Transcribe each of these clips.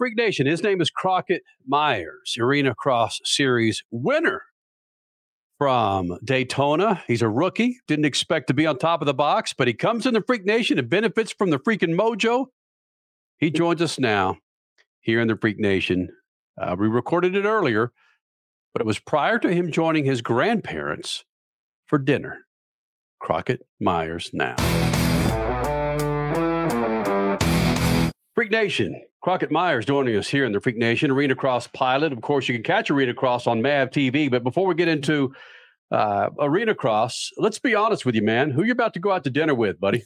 Freak Nation. His name is Crockett Myers, Arena Cross Series winner from Daytona. He's a rookie. Didn't expect to be on top of the box, but he comes in the Freak Nation and benefits from the freaking mojo. He joins us now here in the Freak Nation. Uh, we recorded it earlier, but it was prior to him joining his grandparents for dinner. Crockett Myers now. Freak Nation, Crockett Myers joining us here in the Freak Nation Arena Cross Pilot. Of course, you can catch Arena Cross on MAV TV. But before we get into uh, Arena Cross, let's be honest with you, man. Who you about to go out to dinner with, buddy?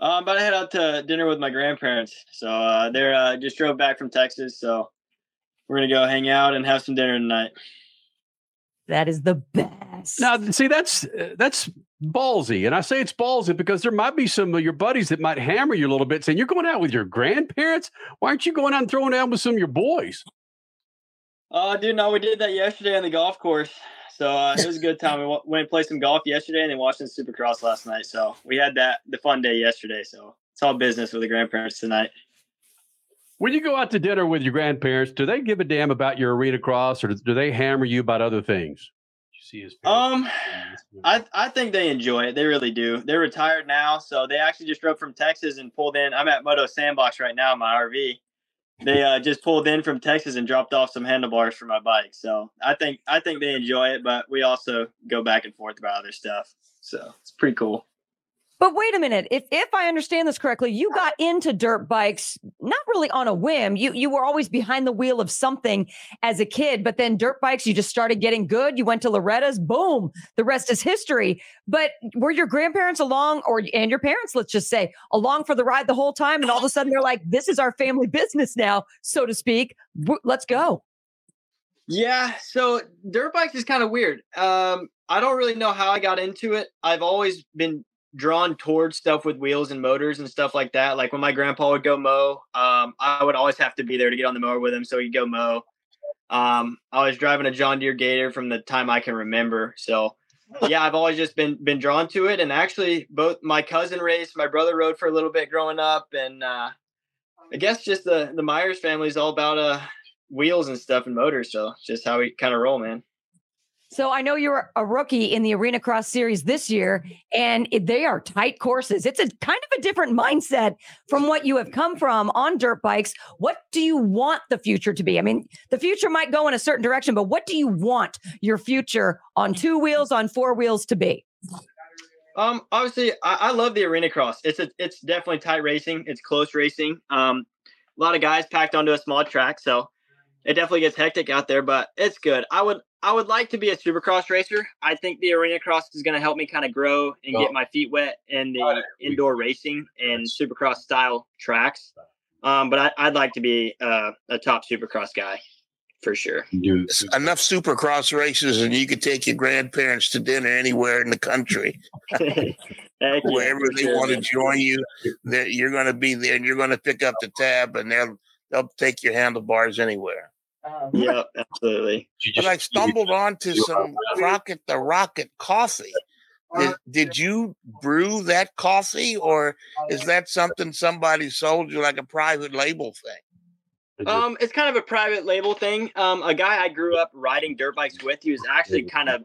Uh, I'm about to head out to dinner with my grandparents. So uh, they're uh, just drove back from Texas. So we're gonna go hang out and have some dinner tonight. That is the best. Now, see, that's uh, that's ballsy, and I say it's ballsy because there might be some of your buddies that might hammer you a little bit, saying you're going out with your grandparents. Why aren't you going out and throwing down with some of your boys? Uh, dude, no, we did that yesterday on the golf course. So uh, it was a good time. We w- went and played some golf yesterday, and then watched the Supercross last night. So we had that the fun day yesterday. So it's all business with the grandparents tonight. When you go out to dinner with your grandparents, do they give a damn about your arena cross, or do they hammer you about other things? You see his um, I I think they enjoy it. They really do. They're retired now, so they actually just drove from Texas and pulled in. I'm at Moto Sandbox right now, in my RV. They uh, just pulled in from Texas and dropped off some handlebars for my bike. So I think I think they enjoy it, but we also go back and forth about other stuff. So it's pretty cool. But wait a minute. If if I understand this correctly, you got into dirt bikes not really on a whim. You you were always behind the wheel of something as a kid, but then dirt bikes you just started getting good. You went to Loretta's, boom, the rest is history. But were your grandparents along or and your parents, let's just say, along for the ride the whole time and all of a sudden they're like this is our family business now, so to speak. Let's go. Yeah, so dirt bikes is kind of weird. Um I don't really know how I got into it. I've always been drawn towards stuff with wheels and motors and stuff like that. Like when my grandpa would go mow, um, I would always have to be there to get on the mower with him so he'd go mow. Um, I was driving a John Deere Gator from the time I can remember. So yeah, I've always just been been drawn to it. And actually both my cousin raced, my brother rode for a little bit growing up, and uh, I guess just the the Myers family is all about uh wheels and stuff and motors. So just how we kind of roll, man. So I know you're a rookie in the Arena Cross Series this year, and they are tight courses. It's a kind of a different mindset from what you have come from on dirt bikes. What do you want the future to be? I mean, the future might go in a certain direction, but what do you want your future on two wheels, on four wheels to be? Um, obviously, I, I love the Arena Cross. It's a, it's definitely tight racing. It's close racing. Um, a lot of guys packed onto a small track, so it definitely gets hectic out there, but it's good. I would I would like to be a supercross racer. I think the arena cross is going to help me kind of grow and oh. get my feet wet in the indoor racing and supercross style tracks. Um, but I, would like to be uh, a top supercross guy for sure. Enough supercross races, and you could take your grandparents to dinner anywhere in the country. Wherever they sure. want to join you, that you're going to be there, and you're going to pick up the tab, and they'll they'll take your handlebars anywhere. Um, yeah, absolutely. But I stumbled onto some Crockett the Rocket coffee. Did, did you brew that coffee, or is that something somebody sold you like a private label thing? Um, it's kind of a private label thing. Um, a guy I grew up riding dirt bikes with, he was actually kind of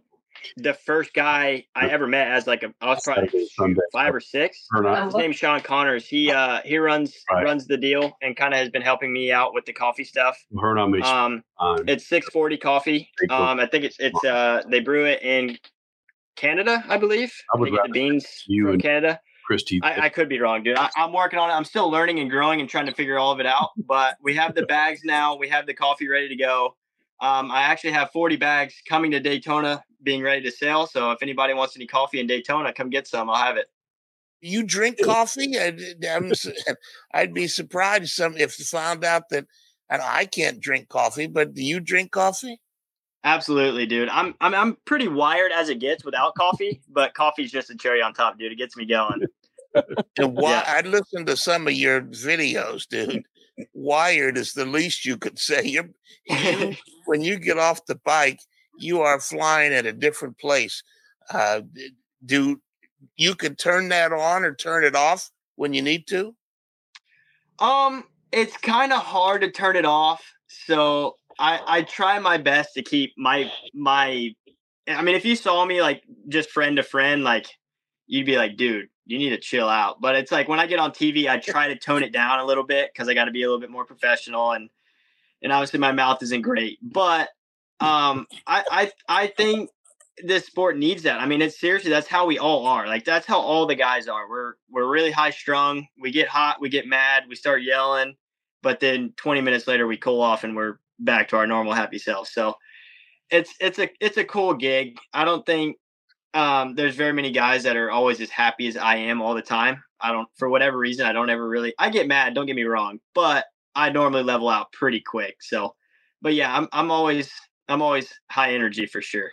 the first guy I ever met as like a I was probably five or six. His name's Sean Connors. He uh he runs right. runs the deal and kind of has been helping me out with the coffee stuff. Um, it's six forty coffee. Um, I think it's it's uh they brew it in Canada, I believe. I would they get the beans from Canada. Christy. I, I, could be wrong, dude. I, am working on it. I'm still learning and growing and trying to figure all of it out. But we have the bags now. We have the coffee ready to go. Um, I actually have 40 bags coming to Daytona being ready to sell. So if anybody wants any coffee in Daytona, come get some. I'll have it. You drink coffee? I'd, I'd be surprised some if found out that and I can't drink coffee, but do you drink coffee? Absolutely, dude. I'm I'm I'm pretty wired as it gets without coffee, but coffee's just a cherry on top, dude. It gets me going. and why yeah. I listened to some of your videos, dude. Wired is the least you could say. You're, you, when you get off the bike, you are flying at a different place. Uh, do you can turn that on or turn it off when you need to? Um, it's kind of hard to turn it off. So I I try my best to keep my my. I mean, if you saw me like just friend to friend, like you'd be like, dude, you need to chill out. But it's like when I get on TV, I try to tone it down a little bit because I got to be a little bit more professional and and obviously my mouth isn't great. But um, I I I think this sport needs that. I mean, it's seriously that's how we all are. Like that's how all the guys are. We're we're really high strung. We get hot, we get mad, we start yelling, but then 20 minutes later we cool off and we're back to our normal happy self. So it's it's a it's a cool gig. I don't think um, there's very many guys that are always as happy as I am all the time. I don't for whatever reason I don't ever really I get mad, don't get me wrong, but I normally level out pretty quick. So but yeah, I'm I'm always I'm always high energy for sure.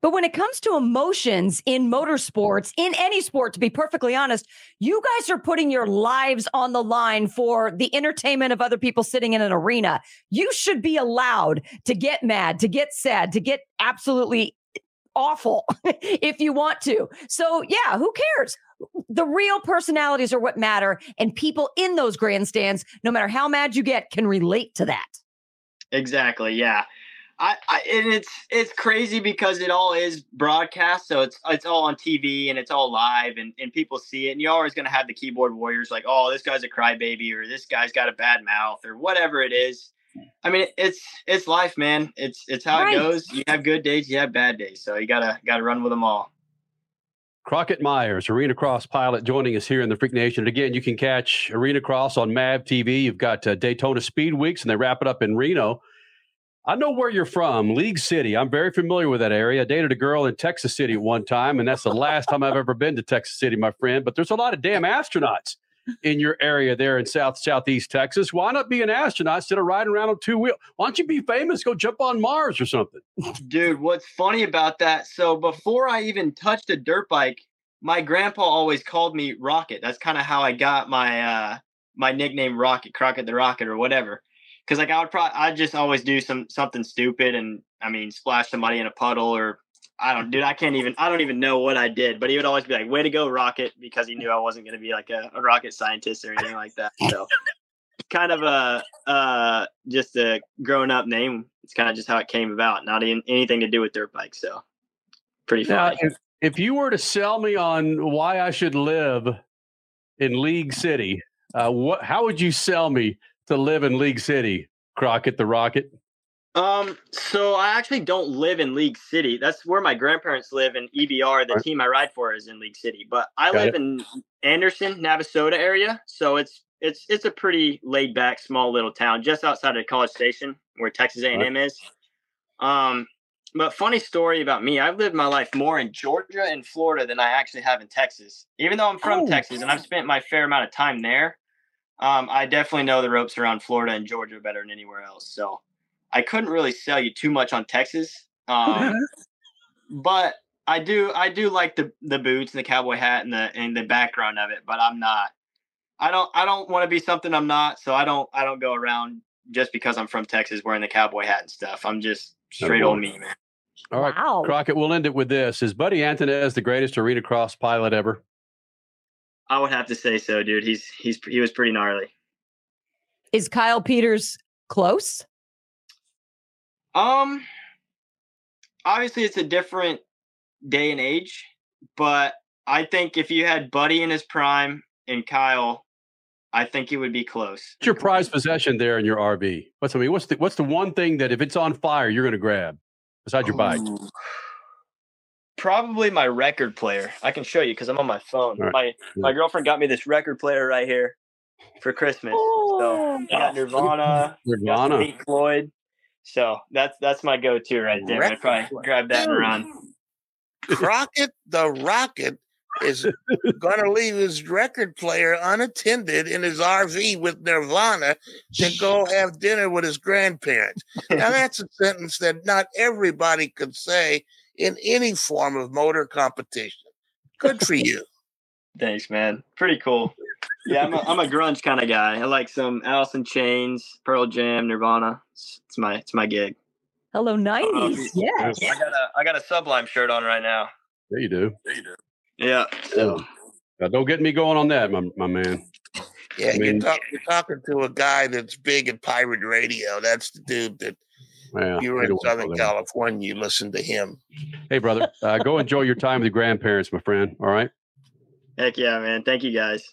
But when it comes to emotions in motorsports, in any sport, to be perfectly honest, you guys are putting your lives on the line for the entertainment of other people sitting in an arena. You should be allowed to get mad, to get sad, to get absolutely awful if you want to. So, yeah, who cares? The real personalities are what matter. And people in those grandstands, no matter how mad you get, can relate to that. Exactly. Yeah. I, I, and it's it's crazy because it all is broadcast, so it's it's all on TV and it's all live, and, and people see it. And you're always going to have the keyboard warriors like, oh, this guy's a crybaby, or this guy's got a bad mouth, or whatever it is. I mean, it's it's life, man. It's it's how right. it goes. You have good days, you have bad days, so you gotta gotta run with them all. Crockett Myers, Arena Cross pilot, joining us here in the Freak Nation. And again, you can catch Arena Cross on MAV TV. You've got uh, Daytona Speed Weeks, and they wrap it up in Reno. I know where you're from, League City. I'm very familiar with that area. I dated a girl in Texas City at one time, and that's the last time I've ever been to Texas City, my friend. But there's a lot of damn astronauts in your area there in South Southeast Texas. Why not be an astronaut instead of riding around on two wheels? Why don't you be famous? Go jump on Mars or something. Dude, what's funny about that? So before I even touched a dirt bike, my grandpa always called me Rocket. That's kind of how I got my uh my nickname Rocket, Crockett the Rocket, or whatever because like I would probably I just always do some something stupid and I mean splash somebody in a puddle or I don't dude I can't even I don't even know what I did but he would always be like way to go rocket because he knew I wasn't going to be like a, a, rocket scientist or anything like that so kind of a uh just a grown up name it's kind of just how it came about not even anything to do with dirt bikes so pretty funny. Now, if, if you were to sell me on why I should live in League City uh, what how would you sell me to live in League City, Crockett the Rocket? Um, so I actually don't live in League City. That's where my grandparents live in EBR. The right. team I ride for is in League City, but I Got live it. in Anderson, Navasota area. So it's it's it's a pretty laid back, small little town just outside of College Station, where Texas A&M is. Um, but funny story about me, I've lived my life more in Georgia and Florida than I actually have in Texas. Even though I'm from oh. Texas and I've spent my fair amount of time there, um, I definitely know the ropes around Florida and Georgia better than anywhere else. So I couldn't really sell you too much on Texas. Um, but I do I do like the the boots and the cowboy hat and the and the background of it, but I'm not I don't I don't want to be something I'm not, so I don't I don't go around just because I'm from Texas wearing the cowboy hat and stuff. I'm just straight old me, man. All right, wow. Crockett, we'll end it with this. Is Buddy Antunez the greatest arena cross pilot ever? I would have to say so, dude. He's he's he was pretty gnarly. Is Kyle Peters close? Um obviously it's a different day and age, but I think if you had Buddy in his prime and Kyle, I think it would be close. What's your prized possession there in your RV? What's I mean, what's the what's the one thing that if it's on fire you're gonna grab besides your bike? probably my record player. I can show you because I'm on my phone. Right. My my girlfriend got me this record player right here for Christmas. Oh. So got Nirvana, Nirvana, Pink Floyd. So that's that's my go-to right there. I probably grab that and run. Crockett the Rocket is going to leave his record player unattended in his RV with Nirvana to go have dinner with his grandparents. Now, that's a sentence that not everybody could say in any form of motor competition. Good for you. Thanks, man. Pretty cool. Yeah, I'm a, I'm a grunge kind of guy. I like some Alice in Chains, Pearl Jam, Nirvana. It's, it's my it's my gig. Hello, nineties. Yes. I got a I got a Sublime shirt on right now. There you do. There you do. Yeah. So. Now, don't get me going on that, my, my man. Yeah, I mean, you're, talk, you're, talking to a guy that's big in pirate radio. That's the dude that yeah, you were in Southern California. You listen to him. Hey, brother, uh, go enjoy your time with your grandparents, my friend. All right. Heck yeah, man. Thank you guys.